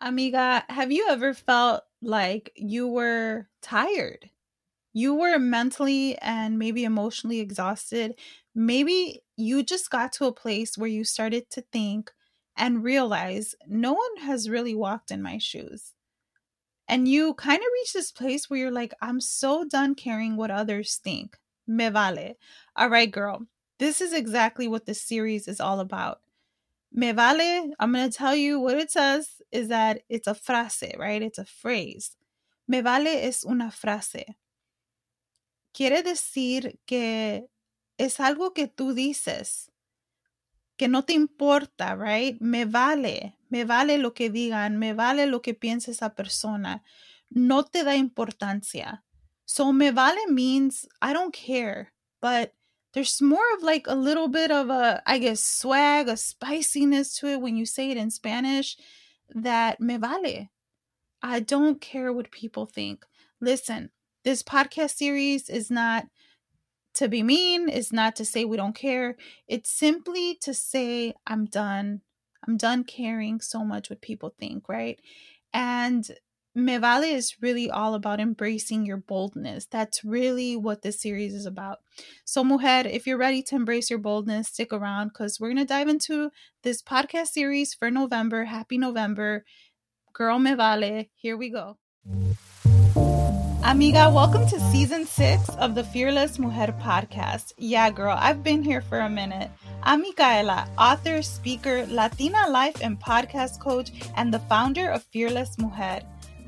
Amiga, have you ever felt like you were tired? You were mentally and maybe emotionally exhausted. Maybe you just got to a place where you started to think and realize no one has really walked in my shoes. And you kind of reach this place where you're like, I'm so done caring what others think. Me vale. All right, girl. This is exactly what this series is all about. Me vale, I'm going to tell you what it says is that it's a frase, right? It's a phrase. Me vale es una frase. Quiere decir que es algo que tú dices, que no te importa, right? Me vale, me vale lo que digan, me vale lo que piense esa persona. No te da importancia. So me vale means I don't care, but there's more of like a little bit of a, I guess, swag, a spiciness to it when you say it in Spanish that me vale. I don't care what people think. Listen, this podcast series is not to be mean, it's not to say we don't care. It's simply to say I'm done. I'm done caring so much what people think, right? And Me Vale is really all about embracing your boldness. That's really what this series is about. So, mujer, if you're ready to embrace your boldness, stick around because we're going to dive into this podcast series for November. Happy November. Girl Me Vale. Here we go. Amiga, welcome to season six of the Fearless Mujer podcast. Yeah, girl, I've been here for a minute. I'm Micaela, author, speaker, Latina life and podcast coach, and the founder of Fearless Mujer.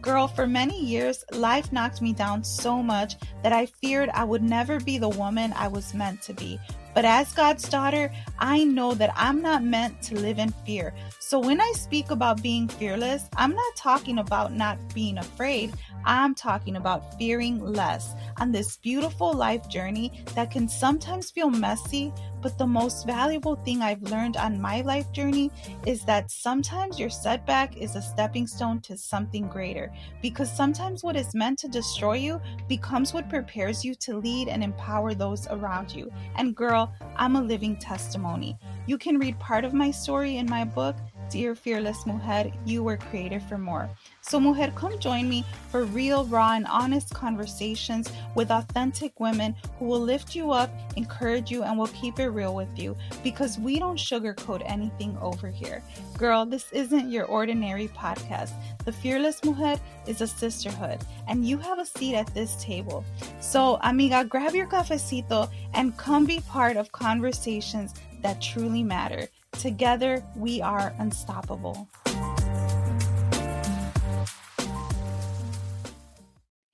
Girl, for many years, life knocked me down so much that I feared I would never be the woman I was meant to be. But as God's daughter, I know that I'm not meant to live in fear. So when I speak about being fearless, I'm not talking about not being afraid. I'm talking about fearing less on this beautiful life journey that can sometimes feel messy, but the most valuable thing I've learned on my life journey is that sometimes your setback is a stepping stone to something greater. Because sometimes what is meant to destroy you becomes what prepares you to lead and empower those around you. And girl, I'm a living testimony. You can read part of my story in my book, Dear Fearless Mujer, You Were Created for More. So, mujer, come join me for real, raw, and honest conversations with authentic women who will lift you up, encourage you, and will keep it real with you because we don't sugarcoat anything over here. Girl, this isn't your ordinary podcast. The Fearless Mujer is a sisterhood, and you have a seat at this table. So, amiga, grab your cafecito and come be part of conversations that truly matter. Together, we are unstoppable.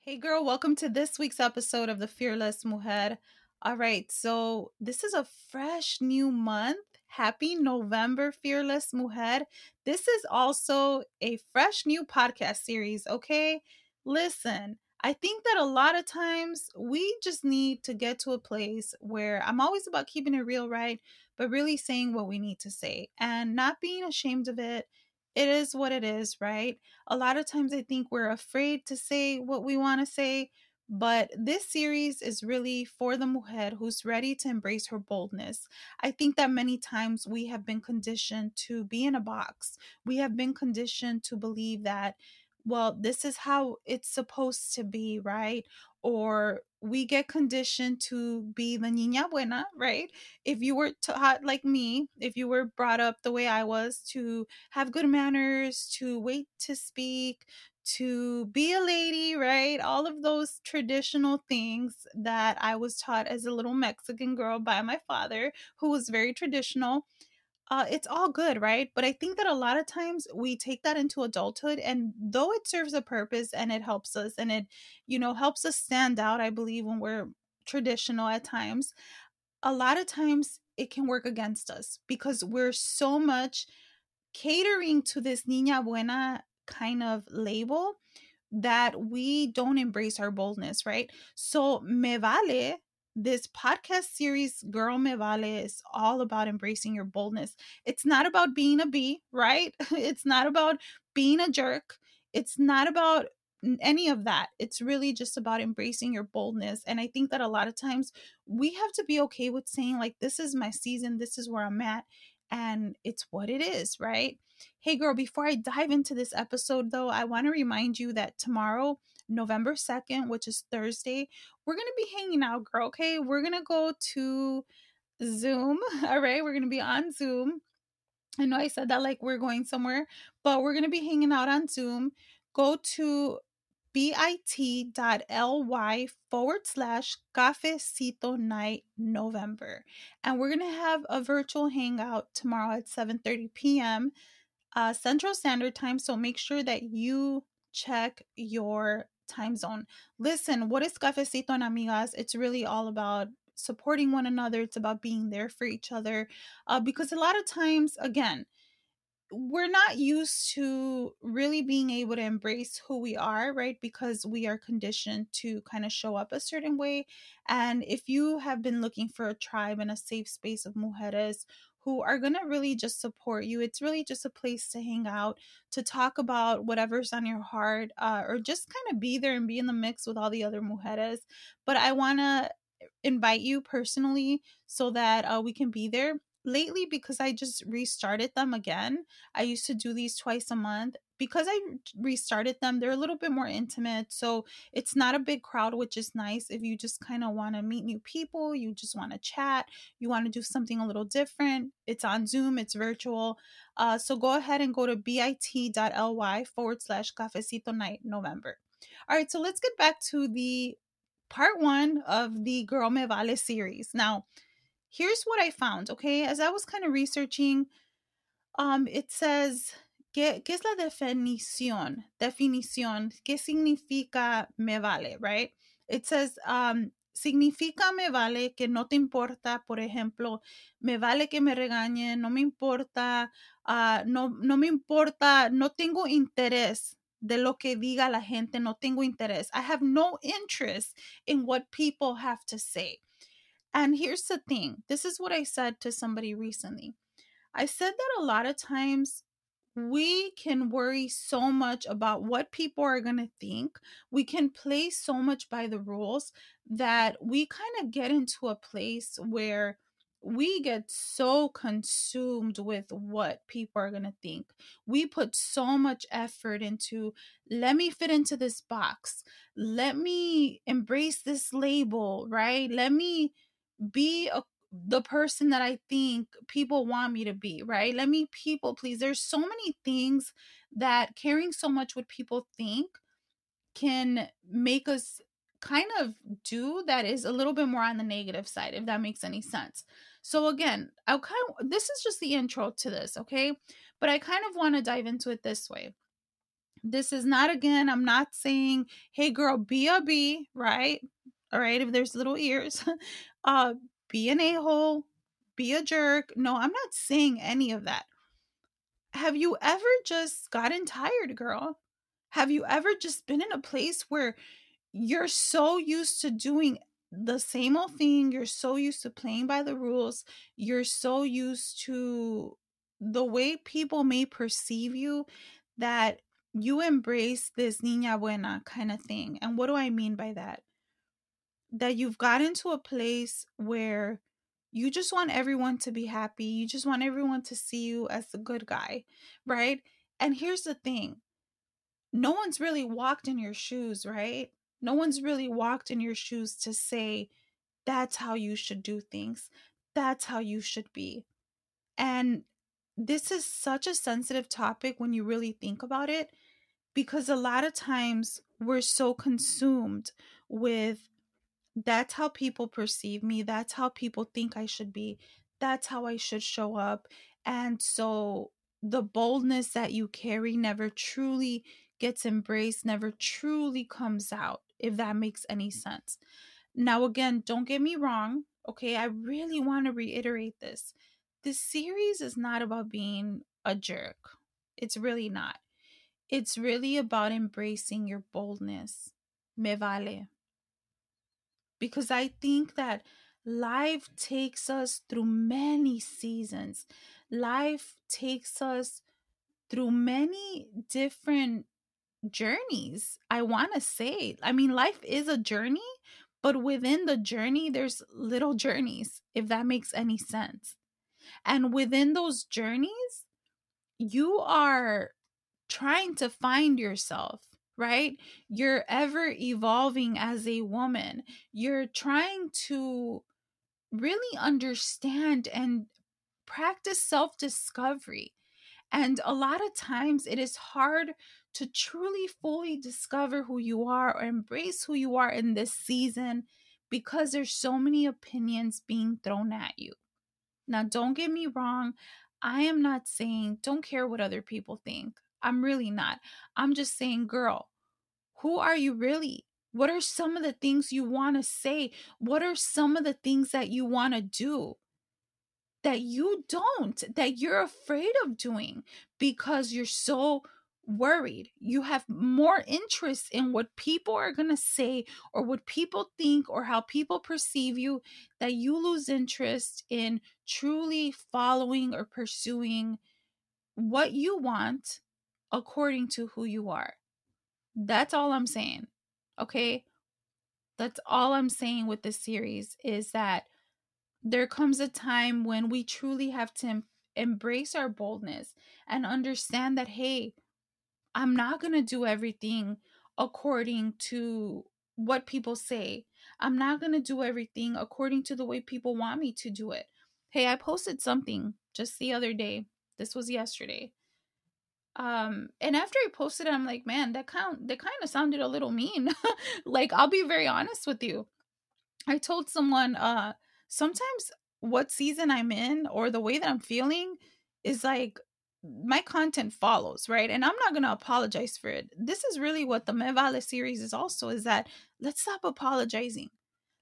Hey, girl, welcome to this week's episode of The Fearless Mujer. All right, so this is a fresh new month. Happy November, Fearless Mujer. This is also a fresh new podcast series, okay? Listen, I think that a lot of times we just need to get to a place where I'm always about keeping it real, right? But really saying what we need to say and not being ashamed of it it is what it is, right? A lot of times I think we're afraid to say what we want to say, but this series is really for the mujer who's ready to embrace her boldness. I think that many times we have been conditioned to be in a box. We have been conditioned to believe that well, this is how it's supposed to be, right? Or we get conditioned to be the niña buena, right? If you were taught like me, if you were brought up the way I was to have good manners, to wait to speak, to be a lady, right? All of those traditional things that I was taught as a little Mexican girl by my father, who was very traditional uh, it's all good, right? But I think that a lot of times we take that into adulthood, and though it serves a purpose and it helps us and it, you know, helps us stand out, I believe, when we're traditional at times, a lot of times it can work against us because we're so much catering to this niña buena kind of label that we don't embrace our boldness, right? So, Me Vale, this podcast series, Girl Me Vale, is all about embracing your boldness. It's not about being a bee, right? It's not about being a jerk. It's not about any of that. It's really just about embracing your boldness. And I think that a lot of times we have to be okay with saying, like, this is my season, this is where I'm at, and it's what it is, right? Hey, girl, before I dive into this episode, though, I want to remind you that tomorrow, November 2nd, which is Thursday, we're going to be hanging out, girl. Okay. We're going to go to Zoom. All right. We're going to be on Zoom. I know I said that like we're going somewhere, but we're going to be hanging out on Zoom. Go to bit.ly forward slash cafecito night november and we're going to have a virtual hangout tomorrow at 7.30 p.m uh, central standard time so make sure that you check your time zone listen what is cafecito and amigas it's really all about supporting one another it's about being there for each other uh, because a lot of times again we're not used to really being able to embrace who we are, right? Because we are conditioned to kind of show up a certain way. And if you have been looking for a tribe and a safe space of mujeres who are going to really just support you, it's really just a place to hang out, to talk about whatever's on your heart, uh, or just kind of be there and be in the mix with all the other mujeres. But I want to invite you personally so that uh, we can be there lately because I just restarted them again. I used to do these twice a month. Because I restarted them, they're a little bit more intimate. So it's not a big crowd, which is nice. If you just kind of want to meet new people, you just want to chat, you want to do something a little different, it's on Zoom, it's virtual. Uh, so go ahead and go to bit.ly forward slash cafecito night November. All right, so let's get back to the part one of the Girl Me Vale series. Now, here's what I found, okay? As I was kind of researching, um, it says, ¿qué, ¿qué es la definición? Definición, ¿qué significa me vale, right? It says, um, significa me vale que no te importa, por ejemplo, me vale que me regañen, no me importa, uh, no, no me importa, no tengo interés de lo que diga la gente, no tengo interés. I have no interest in what people have to say. And here's the thing this is what I said to somebody recently. I said that a lot of times we can worry so much about what people are going to think. We can play so much by the rules that we kind of get into a place where we get so consumed with what people are going to think. We put so much effort into, let me fit into this box. Let me embrace this label, right? Let me be a, the person that I think people want me to be, right? Let me people please. There's so many things that caring so much what people think can make us kind of do that is a little bit more on the negative side if that makes any sense. So again, I kind of this is just the intro to this, okay? But I kind of want to dive into it this way. This is not again, I'm not saying, "Hey girl, be a bee," right? all right if there's little ears uh be an a-hole be a jerk no i'm not saying any of that. Have you ever just gotten tired girl? Have you ever just been in a place where you're so used to doing the same old thing you're so used to playing by the rules you're so used to the way people may perceive you that you embrace this niña buena kind of thing and what do i mean by that that you've gotten to a place where you just want everyone to be happy. You just want everyone to see you as the good guy, right? And here's the thing no one's really walked in your shoes, right? No one's really walked in your shoes to say, that's how you should do things. That's how you should be. And this is such a sensitive topic when you really think about it, because a lot of times we're so consumed with that's how people perceive me. That's how people think I should be. That's how I should show up. And so the boldness that you carry never truly gets embraced, never truly comes out, if that makes any mm. sense. Now, again, don't get me wrong. Okay, I really want to reiterate this. This series is not about being a jerk. It's really not. it's really about embracing your boldness. Me vale. Because I think that life takes us through many seasons. Life takes us through many different journeys. I want to say, I mean, life is a journey, but within the journey, there's little journeys, if that makes any sense. And within those journeys, you are trying to find yourself, right? You're ever evolving as a woman. You're trying to really understand and practice self discovery. And a lot of times it is hard to truly fully discover who you are or embrace who you are in this season because there's so many opinions being thrown at you. Now, don't get me wrong. I am not saying don't care what other people think. I'm really not. I'm just saying, girl, who are you really? What are some of the things you want to say? What are some of the things that you want to do that you don't, that you're afraid of doing because you're so worried. You have more interest in what people are going to say or what people think or how people perceive you that you lose interest in truly following or pursuing what you want according to who you are. That's all I'm saying. Okay? That's all I'm saying with this series is that there comes a time when we truly have to em- embrace our boldness and understand that hey, I'm not going to do everything according to what people say. I'm not going to do everything according to the way people want me to do it. Hey, I posted something just the other day. This was yesterday. Um, and after I posted it, I'm like, man, that kind that kind of sounded a little mean. like, I'll be very honest with you. I told someone, uh, sometimes what season I'm in or the way that I'm feeling is like my content follows, right? And I'm not going to apologize for it. This is really what the mevale series is also is that let's stop apologizing.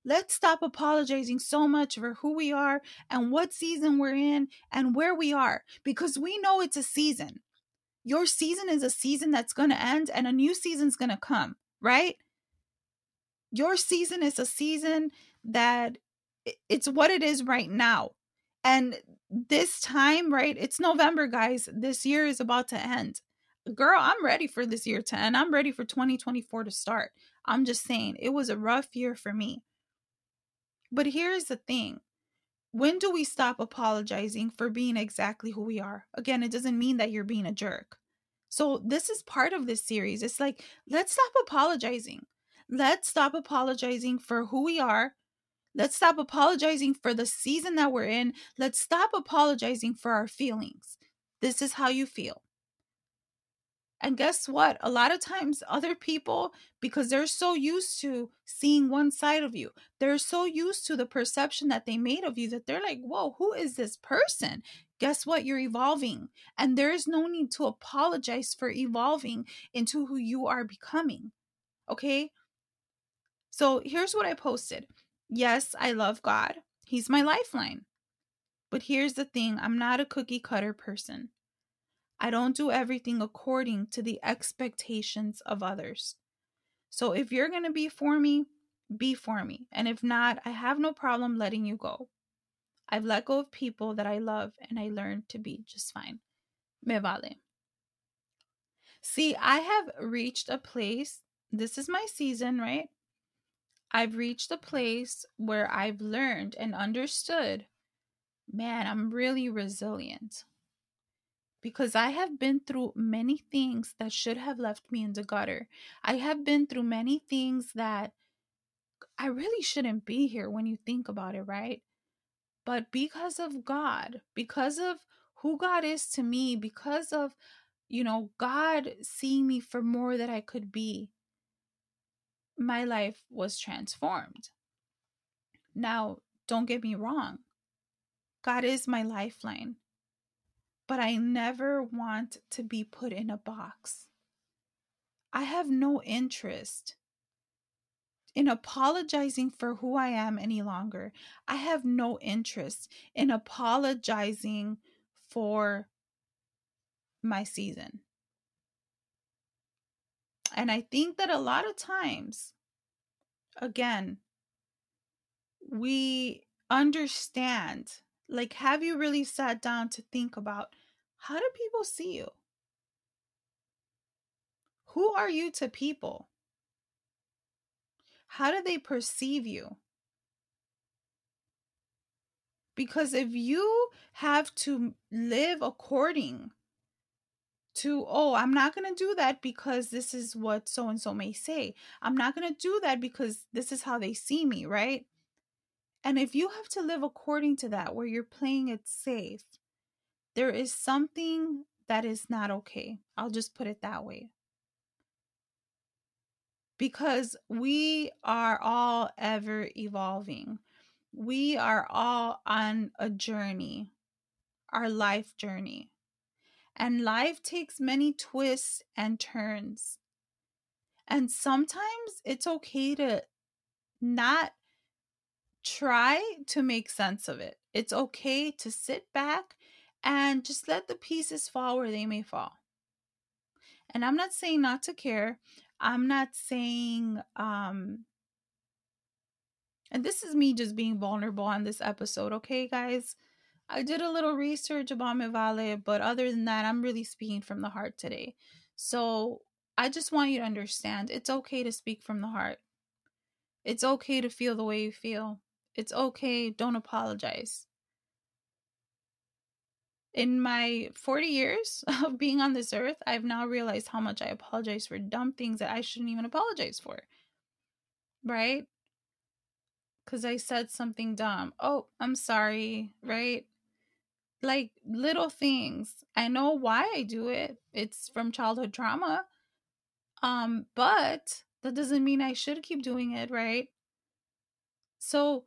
Let's stop apologizing so much for who we are and what season we're in and where we are because we know it's a season. Your season is a season that's going to end and a new season's going to come, right? Your season is a season that it's what it is right now. And this time, right? It's November, guys. This year is about to end. Girl, I'm ready for this year to end. I'm ready for 2024 to start. I'm just saying, it was a rough year for me. But here's the thing when do we stop apologizing for being exactly who we are? Again, it doesn't mean that you're being a jerk. So, this is part of this series. It's like, let's stop apologizing. Let's stop apologizing for who we are Let's stop apologizing for the season that we're in. Let's stop apologizing for our feelings. This is how you feel. And guess what? A lot of times, other people, because they're so used to seeing one side of you, they're so used to the perception that they made of you that they're like, whoa, who is this person? Guess what? You're evolving. And there is no need to apologize for evolving into who you are becoming. Okay? So here's what I posted Yes, I love God. He's my lifeline. But here's the thing I'm not a cookie cutter person. I don't do everything according to the expectations of others. So if you're going to be for me, be for me. And if not, I have no problem letting you go. I've let go of people that I love and I learned to be just fine. Me vale. See, I have reached a place. This is my season, right? I've reached a place where I've learned and understood man, I'm really resilient. Because I have been through many things that should have left me in the gutter. I have been through many things that I really shouldn't be here when you think about it, right? But because of God, because of who God is to me, because of, you know, God seeing me for more that I could be, my life was transformed. Now, don't get me wrong, God is my lifeline, but I never want to be put in a box. I have no interest in apologizing for who I am any longer. I have no interest in apologizing for my season. And I think that a lot of times, again, we understand like, have you really sat down to think about how do people see you? Who are you to people? How do they perceive you? Because if you have to live according to, oh, I'm not going to do that because this is what so and so may say. I'm not going to do that because this is how they see me, right? And if you have to live according to that, where you're playing it safe, there is something that is not okay. I'll just put it that way. Because we are all ever evolving, we are all on a journey, our life journey. And life takes many twists and turns. And sometimes it's okay to not try to make sense of it. It's okay to sit back and just let the pieces fall where they may fall. And I'm not saying not to care. I'm not saying um and this is me just being vulnerable on this episode, okay guys? I did a little research about Me Vale, but other than that, I'm really speaking from the heart today. So I just want you to understand it's okay to speak from the heart. It's okay to feel the way you feel. It's okay. Don't apologize. In my 40 years of being on this earth, I've now realized how much I apologize for dumb things that I shouldn't even apologize for. Right? Because I said something dumb. Oh, I'm sorry. Right? Like little things. I know why I do it. It's from childhood trauma. Um, but that doesn't mean I should keep doing it, right? So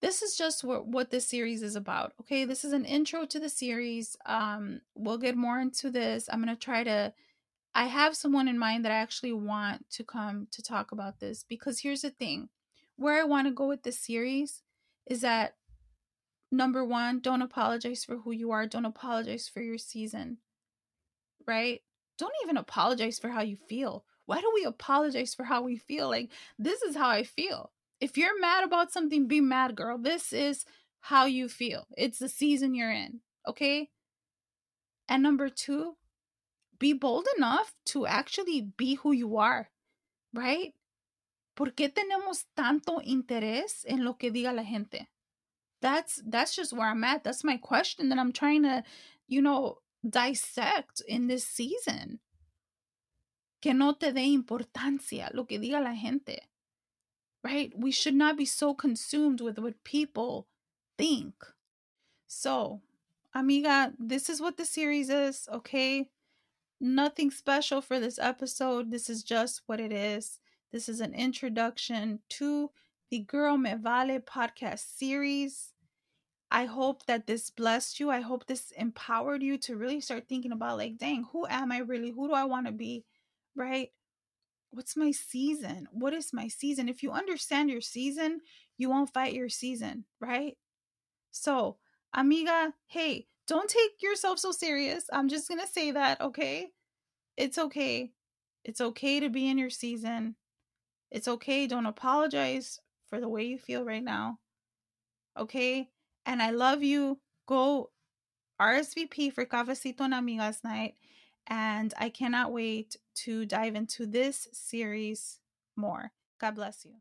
this is just what, what this series is about. Okay, this is an intro to the series. Um, we'll get more into this. I'm gonna try to. I have someone in mind that I actually want to come to talk about this because here's the thing: where I want to go with this series is that number one, don't apologize for who you are. Don't apologize for your season. Right? Don't even apologize for how you feel. Why do we apologize for how we feel? Like, this is how I feel if you're mad about something, be mad, girl. This is how you feel. It's the season you're in, okay? And number two, be bold enough to actually be who you are, right? ¿Por qué tenemos tanto interés en lo que diga la gente? That's that's just where I'm at. That's my question that I'm trying to, you know, dissect in this season. Que no te dé importancia lo que diga la gente right? We should not be so consumed with what people think. So, amiga, this is what the series is, okay? Nothing special for this episode. This is just what it is. This is an introduction to the Girl Me Vale podcast series. I hope that this blessed you. I hope this empowered you to really start thinking about, like, dang, who am I really? Who do I want to be? Right? What's my season? What is my season? If you understand your season, you won't fight your season, right? So, amiga, hey, don't take yourself so serious. I'm just going to say that, okay? It's okay. It's okay to be in your season. It's okay. Don't apologize for the way you feel right now. Okay? And I love you. Go RSVP for Cafecito en Amigas Night and I cannot wait to dive into this series more. God bless you.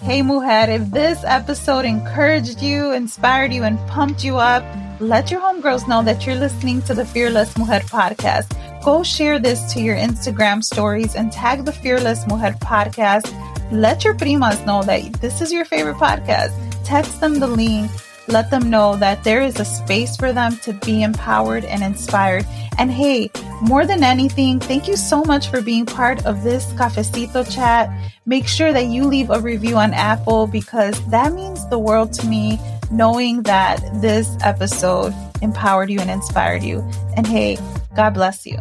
Hey, Mujer, if this episode encouraged you, inspired you, and pumped you up, let your homegirls know that you're listening to the Fearless Mujer podcast. Go share this to your Instagram stories and tag the Fearless Mujer podcast. Let your primas know that this is your favorite podcast. Text them the link let them know that there is a space for them to be empowered and inspired. And hey, more than anything, thank you so much for being part of this cafecito chat. Make sure that you leave a review on Apple because that means the world to me, knowing that this episode empowered you and inspired you. And hey, God bless you.